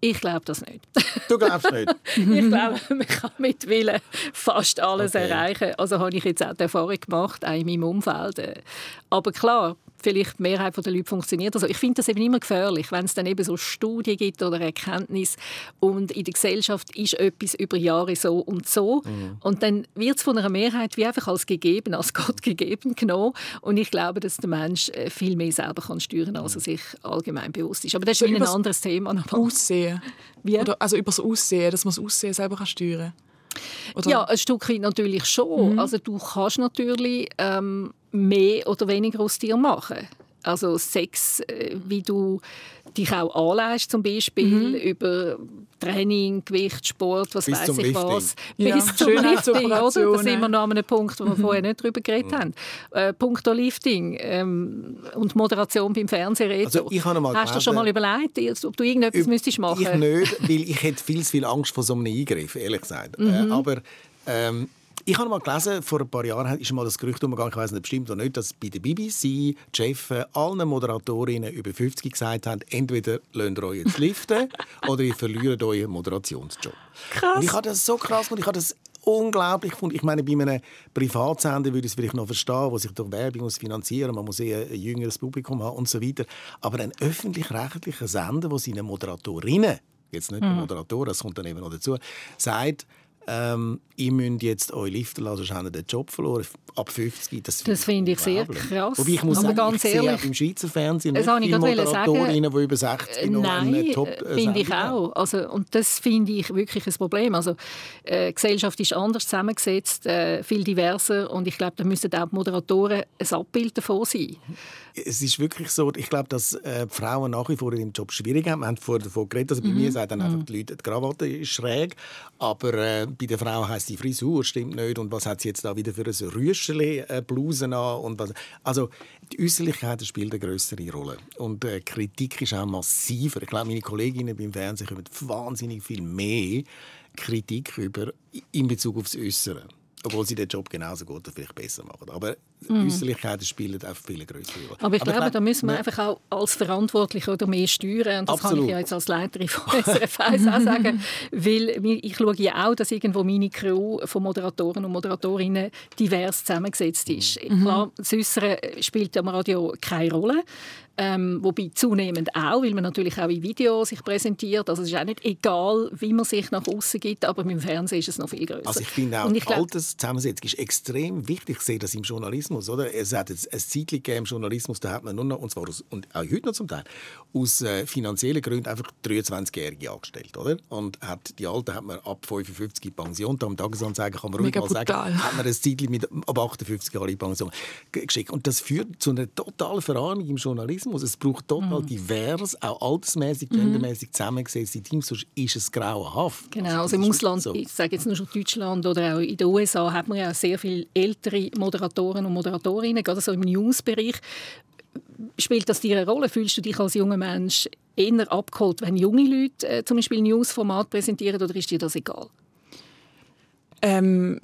Ich glaube das nicht. Du glaubst nicht? ich glaube, man kann mit Willen fast alles okay. erreichen. Also habe ich jetzt auch die Erfahrung gemacht, auch in meinem Umfeld. Aber klar, vielleicht die Mehrheit der Leute funktioniert. Also ich finde das eben immer gefährlich, wenn es dann eben so Studien gibt oder Erkenntnis und in der Gesellschaft ist etwas über Jahre so und so mhm. und dann wird es von einer Mehrheit wie einfach als gegeben, als Gott gegeben genommen und ich glaube, dass der Mensch äh, viel mehr selber kann steuern, als er sich allgemein bewusst ist. Aber das ist so ein anderes Thema. Aussehen. Wie? Oder, also über das Aussehen, dass man das Aussehen selber kann steuern kann. Ja, ein Stück weit natürlich schon. Mhm. Also du kannst natürlich ähm, mehr oder weniger aus dir machen. Also Sex, äh, wie du dich auch anlässt, zum Beispiel mhm. über Training, Gewicht, Sport, was weiß ich was. Ja. Bis zum Lifting, oder? Da sind wir noch an einem Punkt, wo wir mhm. vorher nicht darüber geredet mhm. haben. Äh, Punkt Lifting ähm, und Moderation beim Fernsehen. Also ich habe mal Hast du schon mal überlegt, ob du irgendetwas müsstest machen? Ich nicht, weil ich hätte viel zu viel Angst vor so einem Eingriff, ehrlich gesagt. Mhm. Äh, aber ähm, ich habe mal gelesen, vor ein paar Jahren ist mal das Gerücht umgegangen, ich weiß nicht bestimmt oder nicht, dass bei der BBC die Chefs allen Moderatorinnen über 50 gesagt haben, entweder lasst ihr euch jetzt liften oder ihr verliert euren Moderationsjob. Krass. Und ich habe das so krass und ich habe das unglaublich gefunden. Ich meine, bei einem Privatsender würde ich es vielleicht noch verstehen, wo sich durch Werbung muss finanzieren man muss eher ein jüngeres Publikum haben und so weiter. Aber ein öffentlich-rechtlicher Sender, wo seine Moderatorinnen, jetzt nicht mhm. Moderatoren, das kommt dann eben noch dazu, sagt, ähm, ihr müsst jetzt euch liften lassen, sonst habt den Job verloren. Ab 50, das, das finde ich sehr krass. Wobei ich muss aber sagen, ganz ich ehrlich, im Schweizer Fernsehen das nicht viele Moderatorinnen, sagen, die über 60 noch Nein, einen top äh, finde ich auch. Also, und das finde ich wirklich ein Problem. Also, äh, die Gesellschaft ist anders zusammengesetzt, äh, viel diverser und ich glaube, da müssen auch die Moderatoren ein Abbild davon sein. Es ist wirklich so, ich glaube, dass äh, Frauen nach wie vor in dem Job schwierig haben. Wir haben vorher davon geredet, also bei mhm. mir sagen dann einfach die Leute, die Krawatte ist schräg, aber äh, bei der Frau heißt die Frisur stimmt nicht und was hat sie jetzt da wieder für ein Rüscheli äh, Bluse an und was. Also die Äußerlichkeit spielt eine größere Rolle und äh, Kritik ist auch massiver. Ich glaube, meine Kolleginnen beim Fernsehen kommen wahnsinnig viel mehr Kritik über in Bezug aufs Äußere obwohl sie den Job genauso gut oder vielleicht besser machen. Aber mhm. Äußerlichkeiten spielen auch viele größere Rolle. Aber ich Aber glaube, ich da müssen wir ne? einfach auch als Verantwortliche oder mehr steuern. Und das Absolut. kann ich ja jetzt als Leiterin von SRF 1 auch sagen. Weil ich schaue ja auch, dass irgendwo meine Crew von Moderatoren und Moderatorinnen divers zusammengesetzt ist. Mhm. Klar, das Äußere spielt am Radio keine Rolle. Ähm, wobei zunehmend auch, weil man natürlich auch in Videos sich präsentiert. Also es ist auch nicht egal, wie man sich nach außen gibt, aber im Fernsehen ist es noch viel größer. Also ich finde auch, die Alterszusammensetzung ist extrem wichtig. Ich sehe das im Journalismus. Oder? Es hat ein Zeitchen im Journalismus, da hat man nur noch, und zwar aus, und auch heute noch zum Teil, aus äh, finanziellen Gründen einfach 23-Jährige angestellt. Oder? Und hat, die Alten hat man ab 55 Pension, da am Tagesanzeiger kann man ruhig mal sagen, hat man ein Zeitchen mit ab 58 Jahren in Pension geschickt. Und das führt zu einer totalen Verarmung im Journalismus. Journalismus. Es braucht total mhm. divers, auch altersmäßig, mhm. gendermäßig zusammengesetzte Teams, sonst ist es grauenhaft. Genau, also im Ausland, so. ich sage jetzt nur schon Deutschland oder auch in den USA, hat man ja sehr viele ältere Moderatoren und Moderatorinnen, gerade so im Newsbereich. Spielt das dir eine Rolle? Fühlst du dich als junger Mensch eher abgeholt, wenn junge Leute äh, zum Beispiel Newsformat präsentieren oder ist dir das egal? Ähm,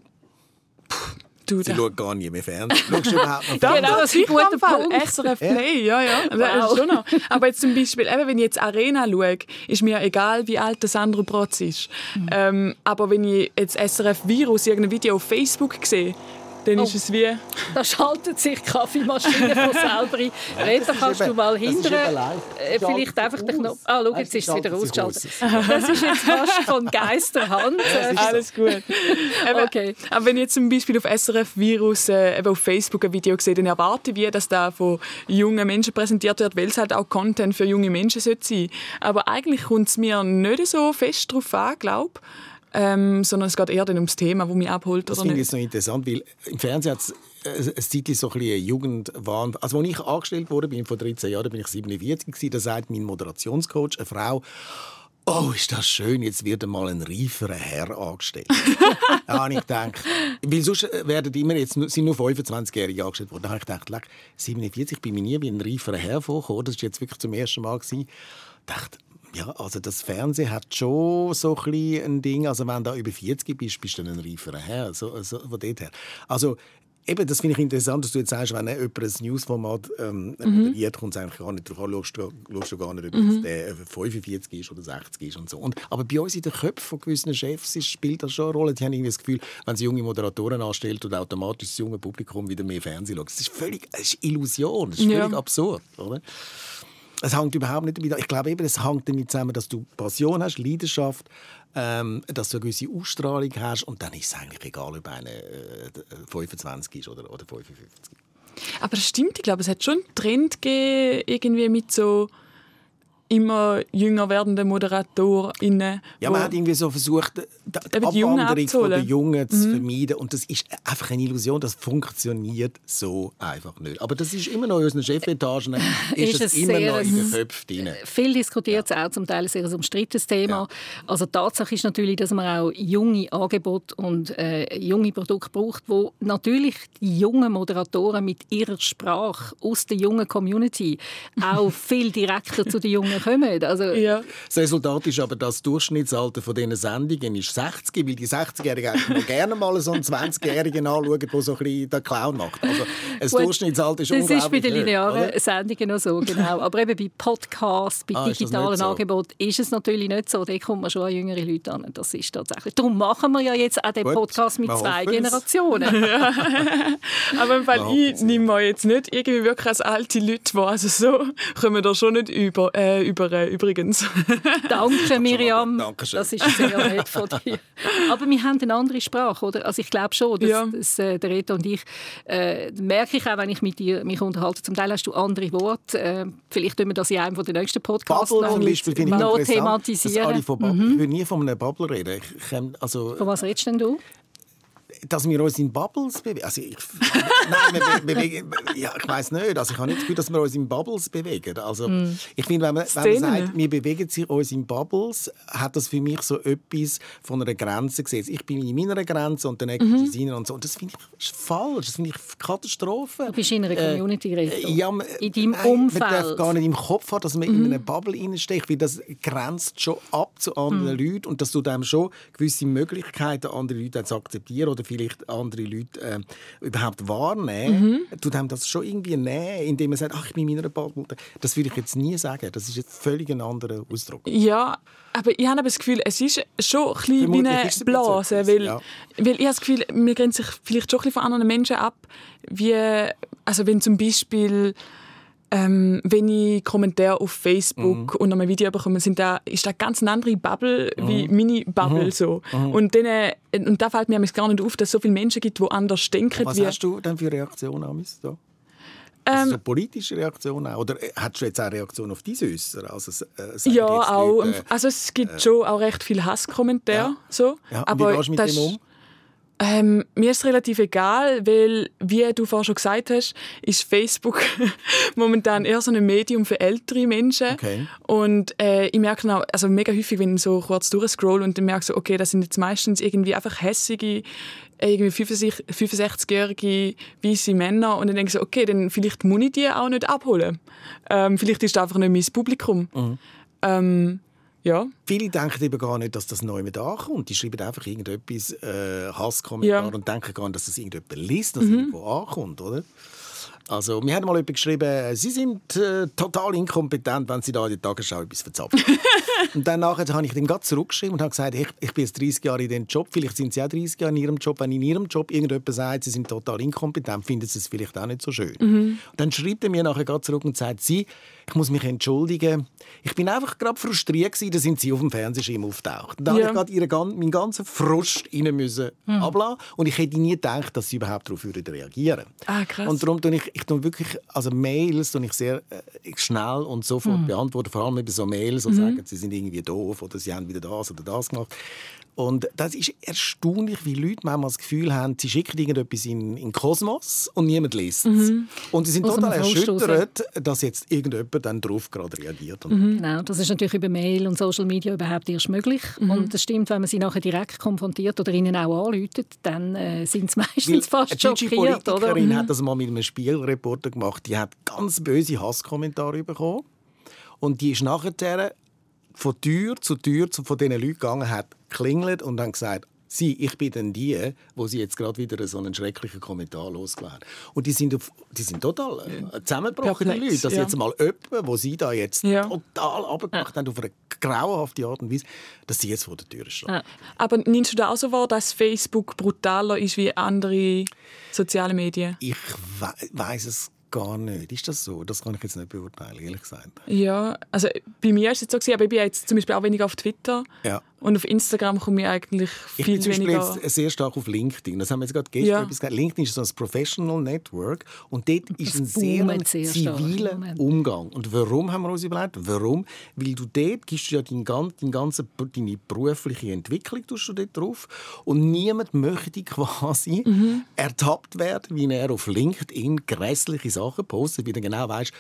Du, Sie schaut gar nicht mehr Fernsehen. Schaust du überhaupt noch Fernsehen? Genau, das ist ein guter Punkt. SRF Play, ja, ja. Wow. Schon noch. Aber jetzt zum Beispiel, eben, wenn ich jetzt Arena schaue, ist mir egal, wie alt der Sandro Protz ist. Mhm. Ähm, aber wenn ich jetzt SRF Virus, irgendein Video auf Facebook sehe, dann oh. ist es wie... Da schaltet sich die Kaffeemaschine von selber ein. Rita, kannst du mal hindern? Äh, vielleicht einfach den Knopf... Ah, schau, jetzt ist es wieder ausgeschaltet. Das ist jetzt fast von Geisterhand. Alles gut. okay. Aber wenn ich jetzt zum Beispiel auf SRF Virus äh, auf Facebook ein Video sehe, dann erwarte ich, dass da von jungen Menschen präsentiert wird, weil es halt auch Content für junge Menschen sein sollte. Aber eigentlich kommt es mir nicht so fest darauf an, glaube ich ähm, sondern es geht eher dann ums Thema, das mich abholt. Das finde ich jetzt noch interessant, weil im Fernsehen hat es äh, ein Zeit so ein bisschen Jugendwahn. Also als ich angestellt wurde, bin vor 13 Jahren, bin ich 47 gewesen, da sagt mein Moderationscoach, eine Frau, Oh, ist das schön, jetzt wird mal ein reiferer Herr angestellt. da habe ich gedacht, weil sonst werden immer jetzt sind nur 25-Jährige angestellt worden. Da habe ich gedacht, leck, 47 bin ich nie wie ein reiferer Herr vorgekommen. Das war jetzt wirklich zum ersten Mal. Ich dachte, ja, also das Fernsehen hat schon so ein, ein Ding. Also wenn du über 40 bist, bist du ein reiferer Herr. So, also von dort her. Also Eben, das finde ich interessant, dass du jetzt sagst, wenn jemand ein Newsformat ähm, mhm. moderiert, kommt es eigentlich gar nicht darauf an, schaust du, schaust du gar nicht, ob mhm. der 45 ist oder 60 ist und so. Und, aber bei uns in den Köpfen von gewissen Chefs ist, spielt das schon eine Rolle. Die haben irgendwie das Gefühl, wenn sie junge Moderatoren anstellt und automatisch das junge Publikum wieder mehr Fernsehen schaut. Das ist völlig das ist Illusion, das ist völlig ja. absurd. Oder? Es hängt überhaupt nicht damit Ich glaube eben, es hängt damit zusammen, dass du Passion hast, Leidenschaft, ähm, dass du eine gewisse Ausstrahlung hast und dann ist es eigentlich egal, ob einer äh, 25 ist oder, oder 55. Aber das stimmt, ich glaube, es hat schon einen Trend gegeben, irgendwie mit so immer jünger werdende ModeratorInnen. Ja, man hat irgendwie so versucht, die Abwanderung von den Jungen zu mhm. vermeiden. Und das ist einfach eine Illusion, das funktioniert so einfach nicht. Aber das ist immer noch in unseren Chefetagen, ist, ist es immer noch in den Köpfen drin. Viel diskutiert ja. auch, zum Teil ein sehr umstrittenes Thema. Ja. Also Tatsache ist natürlich, dass man auch junge Angebote und äh, junge Produkte braucht, wo natürlich die jungen Moderatoren mit ihrer Sprache aus der jungen Community auch viel direkter zu den Jungen kommen. Also, ja. Das Resultat ist aber, dass das Durchschnittsalter von diesen Sendungen ist 60, weil die 60-Jährigen noch gerne mal so einen 20-Jährigen anschauen, der so ein bisschen den Clown macht. Also ein Gut, Durchschnittsalter ist unglaublich Das ist bei den linearen hoch, Sendungen noch so, genau. Aber eben bei Podcasts, bei ah, digitalen so? Angeboten ist es natürlich nicht so. Da kommt man schon an jüngere Leute an. Das ist tatsächlich. Darum machen wir ja jetzt auch den Gut, Podcast mit zwei Generationen. ja. Aber im Fall, ich nehme jetzt nicht irgendwie wirklich als alte Leute, die also so kommen da schon nicht über, äh, über äh, übrigens. Danke, Miriam. Dankeschön. Das ist sehr nett von dir. Aber wir haben eine andere Sprache, oder? Also ich glaube schon, dass, Ja. dass äh, der Reto und ich, äh, merke ich auch, wenn ich mit dir mich unterhalte, zum Teil hast du andere Worte. Äh, vielleicht tun wir das in einem der nächsten Podcasts Bubble noch, zum Beispiel finde ich noch dass thematisieren. alle von Bubble, Ich würde nie von einem Bubble reden. Ich, kenn- also, Von was redest denn du? Dass wir uns in Bubbles bewegen. Also ich, nein, wir be bewegen, ja, ich weiß nicht. Also ich habe nicht das Gefühl, dass wir uns in Bubbles bewegen. Also Hm. ich finde, wenn man, wenn man sagt, wir bewegen sich uns in Bubbles, hat das für mich so etwas von einer Grenze gesehen. Ich bin in meiner Grenze und der nächste Mhm. ist seiner und so. Und das finde ich falsch. Das finde ich Katastrophe. Du bist in einer Community. Äh, Ja, man- in deinem nein, Umfeld. Mhm. Man darf gar nicht im Kopf haben, dass man in einer Bubble reinsteckt, weil das grenzt schon ab zu anderen Mhm. Leuten und das tut einem schon gewisse Möglichkeiten, andere Leute zu akzeptieren oder vielleicht andere Leute äh, überhaupt wahrnehmen. Mhm. Tut einem das schon irgendwie nähen, indem man sagt, ach, ich bin in meiner Bubble. Das würde ich jetzt nie sagen. Das ist jetzt völlig ein anderer Ausdruck. Ja, aber ich habe das Gefühl, es ist schon ein bisschen wie eine Blase, weil, ja. weil ich habe das Gefühl, wir grenzen sich vielleicht schon ein bisschen von anderen Menschen ab, wie, also wenn zum Beispiel ähm, wenn ich Kommentare auf Facebook Mhm. unter einem Video bekomme, sind da, ist da ganz eine andere Bubble wie Mhm. meine Bubble. So. Und, dann, äh, und da fällt mir gar nicht auf, dass es so viele Menschen gibt, die anders denken. Was wie, hast du denn für Reaktionen, Amis? Da? Also so politische Reaktionen auch? Oder äh, hast du jetzt auch Reaktionen auf diese Äußeren? Also, äh, ja, auch. Leute, äh, also es gibt schon auch recht viele Hasskommentare. Ja. So. ja, aber wie gehst du mit dem um? Ähm, mir ist es relativ egal, weil, wie du vorhin schon gesagt hast, ist Facebook momentan eher so ein Medium für ältere Menschen. Okay. Und äh, ich merke dann auch, also mega häufig, wenn ich so kurz durchscroll und dann merke so, okay, das sind jetzt meistens irgendwie einfach hässige, irgendwie 65 65-jährige weiße Männer. Und dann denke ich so, okay, dann vielleicht muss ich die auch nicht abholen. Ähm, vielleicht ist das einfach nicht mein Publikum. Mhm. Ähm, ja. Viele denken eben gar nicht, dass das neu mit ankommt. Die schreiben einfach irgendetwas, äh, Hasskommentar Ja. und denken gar nicht, dass das irgendjemand liest, dass es irgendwo ankommt, oder? Also, mir hat mal jemand geschrieben, äh, Sie sind äh, total inkompetent, wenn Sie da in der Tagesschau etwas verzapfen. und dann nachher habe ich dem gerade zurückgeschrieben und habe gesagt, ich, ich bin jetzt 30 Jahre in diesem Job, vielleicht sind Sie auch 30 Jahre in Ihrem Job. Wenn in Ihrem Job irgendjemand sagt, Sie sind total inkompetent, finden Sie es vielleicht auch nicht so schön. Und dann schreibt er mir nachher gerade zurück und sagt, Sie, ich muss mich entschuldigen, ich bin einfach gerade frustriert gewesen, da sind Sie auf dem Fernsehschirm auftaucht. Dann Ja. habe ich gerade meinen ganzen Frust rein müssen ablassen und ich hätte nie gedacht, dass Sie überhaupt darauf würden reagieren Ah, krass. Und darum tue ich, ich tue wirklich, also Mails tue ich sehr äh, schnell und sofort beantworten, vor allem über so Mails, die sagen, sie sind irgendwie doof oder sie haben wieder das oder das gemacht. Und das ist erstaunlich, wie Leute manchmal das Gefühl haben, sie schicken irgendetwas in, in den Kosmos und niemand liest es. Und sie sind Aus total erschüttert, dass jetzt irgendjemand dann darauf gerade reagiert. Und Genau, das ist natürlich über Mail und Social Media überhaupt erst möglich. Und das stimmt, wenn man sie nachher direkt konfrontiert oder ihnen auch anläutet, dann äh, sind sie meistens fast eine deutsche schockiert, oder? Politikerin Mhm. hat das mal mit einem Spielreporter gemacht. Die hat ganz böse Hasskommentare bekommen. Und die ist nachher von Tür zu Tür zu- von diesen Leuten gegangen, hat geklingelt und dann gesagt, Sie, ich bin dann die, wo sie jetzt gerade wieder so einen schrecklichen Kommentar losgelassen. Und die sind, auf, die sind total äh, zusammengebrochene Perplex, Leute. Dass ja. jetzt mal jemand, wo sie da jetzt Ja. total abgemacht haben, auf eine grauenhafte Art und Weise, dass sie jetzt vor der Tür stehen. Ja. Aber nimmst du da auch so wahr, dass Facebook brutaler ist wie andere soziale Medien? Ich we weiß es gar nicht. Ist das so? Das kann ich jetzt nicht beurteilen, ehrlich gesagt. Ja, also bei mir ist es jetzt so gewesen, aber ich bin jetzt zum Beispiel auch weniger auf Twitter Ja. Und auf Instagram komme ich eigentlich Ich viel bin zum Beispiel weniger. jetzt sehr stark auf LinkedIn. Das haben wir jetzt gerade gestern Ja. etwas gesagt. LinkedIn ist so ein Professional Network und dort ist ein Das sehr, sehr ziviler. Umgang. Und warum haben wir uns überlegt? Warum? Weil du dort gibst du ja dein, gan- dein ganze, deine berufliche Entwicklung tust du dort drauf und niemand möchte quasi Mhm. ertappt werden, wie er auf LinkedIn grässliche Sachen postet, wie du genau weißt,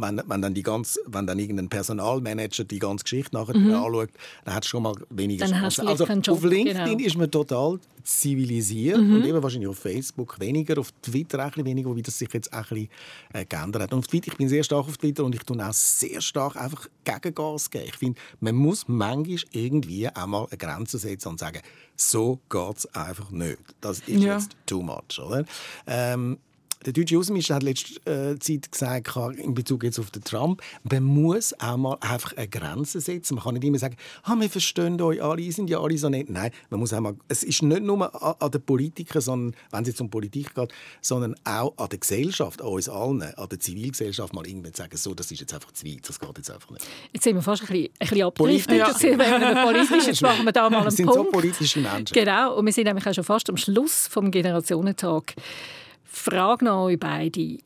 wenn, wenn, dann die ganz, wenn dann irgendein Personalmanager die ganze Geschichte nachher anschaut, dann hat schon mal weniger Dann hast Chance. du Also Job, auf LinkedIn genau. ist man total zivilisiert und eben wahrscheinlich auf Facebook weniger, auf Twitter ein bisschen weniger, wie das sich jetzt auch ein bisschen äh, geändert hat. Und auf Twitter, ich bin sehr stark auf Twitter und ich tue auch sehr stark einfach Gegengas geben. Ich finde, man muss manchmal irgendwie auch mal eine Grenze setzen und sagen, so geht es einfach nicht. Das ist Ja. jetzt too much, oder? Ähm, der deutsche Außenminister hat letzte äh, Zeit gesagt, in Bezug jetzt auf den Trump, man muss auch mal einfach eine Grenze setzen. Man kann nicht immer sagen, ah, wir verstehen euch alle, sind ja alle so nett. Nein, man muss auch mal, es ist nicht nur an, an den Politikern, sondern, wenn es jetzt um Politik geht, sondern auch an der Gesellschaft, an uns allen, an der Zivilgesellschaft mal irgendwann sagen, so, das ist jetzt einfach zu weit, das geht jetzt einfach nicht. Jetzt sind wir fast ein bisschen, ein bisschen abgedriftet. Ja. politisch, jetzt machen wir da mal einen wir sind Punkt. so politische Menschen. Genau, und wir sind nämlich auch schon fast am Schluss vom Generationentag. Frage noch euch beide.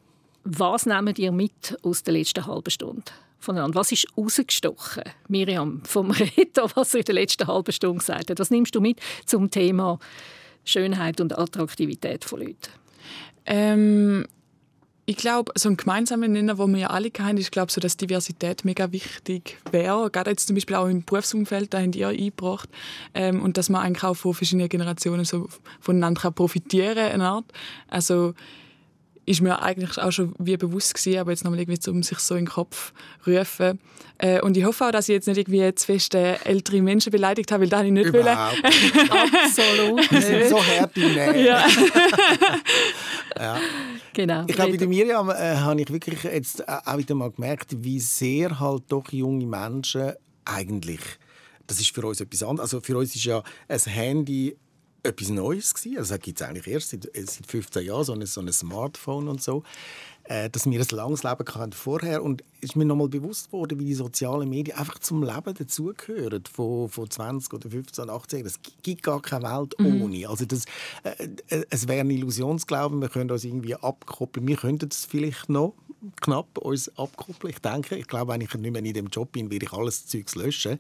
Was nehmt ihr mit aus der letzten halben Stunde? Voneinander? Was ist rausgestochen, Miriam, vom Reto, was er in der letzten halben Stunde gesagt hat? Was nimmst du mit zum Thema Schönheit und Attraktivität von Leuten? Ähm, ich glaube, so ein gemeinsamer Nenner, wo wir ja alle kennen, ist, glaube so, dass Diversität mega wichtig wäre. Gerade jetzt zum Beispiel auch im Berufsumfeld, da haben ja eingebracht. Ähm, und dass man eigentlich auch von verschiedenen Generationen so voneinander profitieren kann, eine Art. Also, ist mir eigentlich auch schon wie bewusst gewesen, aber jetzt nochmal irgendwie um sich so in den Kopf rufen. Äh, und ich hoffe auch, dass ich jetzt nicht irgendwie zu fest äh, ältere Menschen beleidigt habe, weil das ich nicht will. Absolut. Wir sind so happy, ne? Ja. ja. Genau. Ich glaube, bei der Miriam äh, habe ich wirklich jetzt äh, auch wieder mal gemerkt, wie sehr halt doch junge Menschen eigentlich das ist für uns etwas anderes. Also für uns ist ja ein Handy etwas Neues gewesen. Also gibt es eigentlich erst seit, äh, seit 15 Jahren so ein, so ein Smartphone und so. Äh, dass wir ein langes Leben hatten vorher und ist mir nochmal bewusst worden, wie die sozialen Medien einfach zum Leben dazugehören von, von 20 oder 15, 18. Es gibt gar keine Welt mhm. ohne. Also das, äh, äh, es wäre ein Illusionsglauben, wir können uns irgendwie abkoppeln. Wir könnten es vielleicht noch knapp uns abkoppeln. Ich denke, ich glaube, wenn ich nicht mehr in dem Job bin, werde ich alles Zeugs löschen.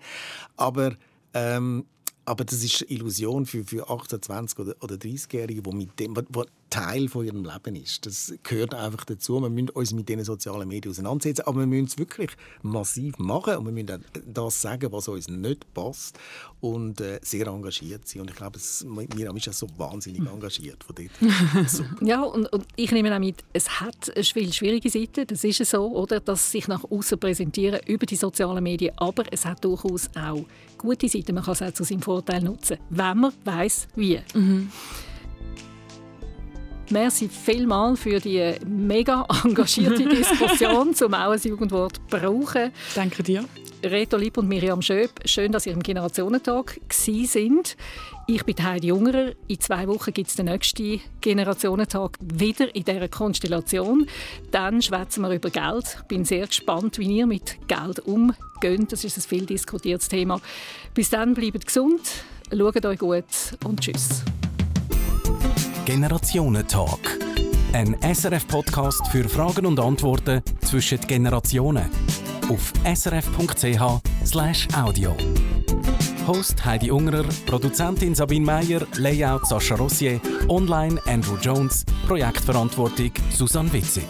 Aber ähm, aber das ist eine Illusion für, für 18, 20 oder, oder 30-Jährige, die mit dem, wo Teil von ihrem Leben ist. Das gehört einfach dazu. Wir müssen uns mit diesen sozialen Medien auseinandersetzen, aber wir müssen es wirklich massiv machen und wir müssen das sagen, was uns nicht passt und äh, sehr engagiert sein. Und ich glaube, Miriam ist ja so wahnsinnig engagiert von dort. ja, und, und, ich nehme auch mit, es hat eine viel schwierige Seite, das ist so, oder, dass sich nach außen präsentieren über die sozialen Medien, aber es hat durchaus auch gute Seiten. Man kann es auch zu seinem Vorteil nutzen, wenn man weiß wie. Mhm. Merci vielmals für die mega engagierte Diskussion zum auch ein Jugendwort brauchen. Danke dir. Reto Lieb und Miriam Schöp, schön, dass ihr im Generationentag sind. Ich bin Heidi Jungerer. In zwei Wochen gibt es den nächsten Generationentag wieder in dieser Konstellation. Dann schwätzen wir über Geld. Ich bin sehr gespannt, wie ihr mit Geld umgeht. Das ist ein viel diskutiertes Thema. Bis dann, bleibt gesund, schaut euch gut und tschüss. Generationentalk. Ein SRF-Podcast für Fragen und Antworten zwischen Generationen. Auf srf.ch/audio. Host Heidi Ungerer, Produzentin Sabine Meyer, Layout Sascha Rossier, Online Andrew Jones, Projektverantwortung Susanne Witzig.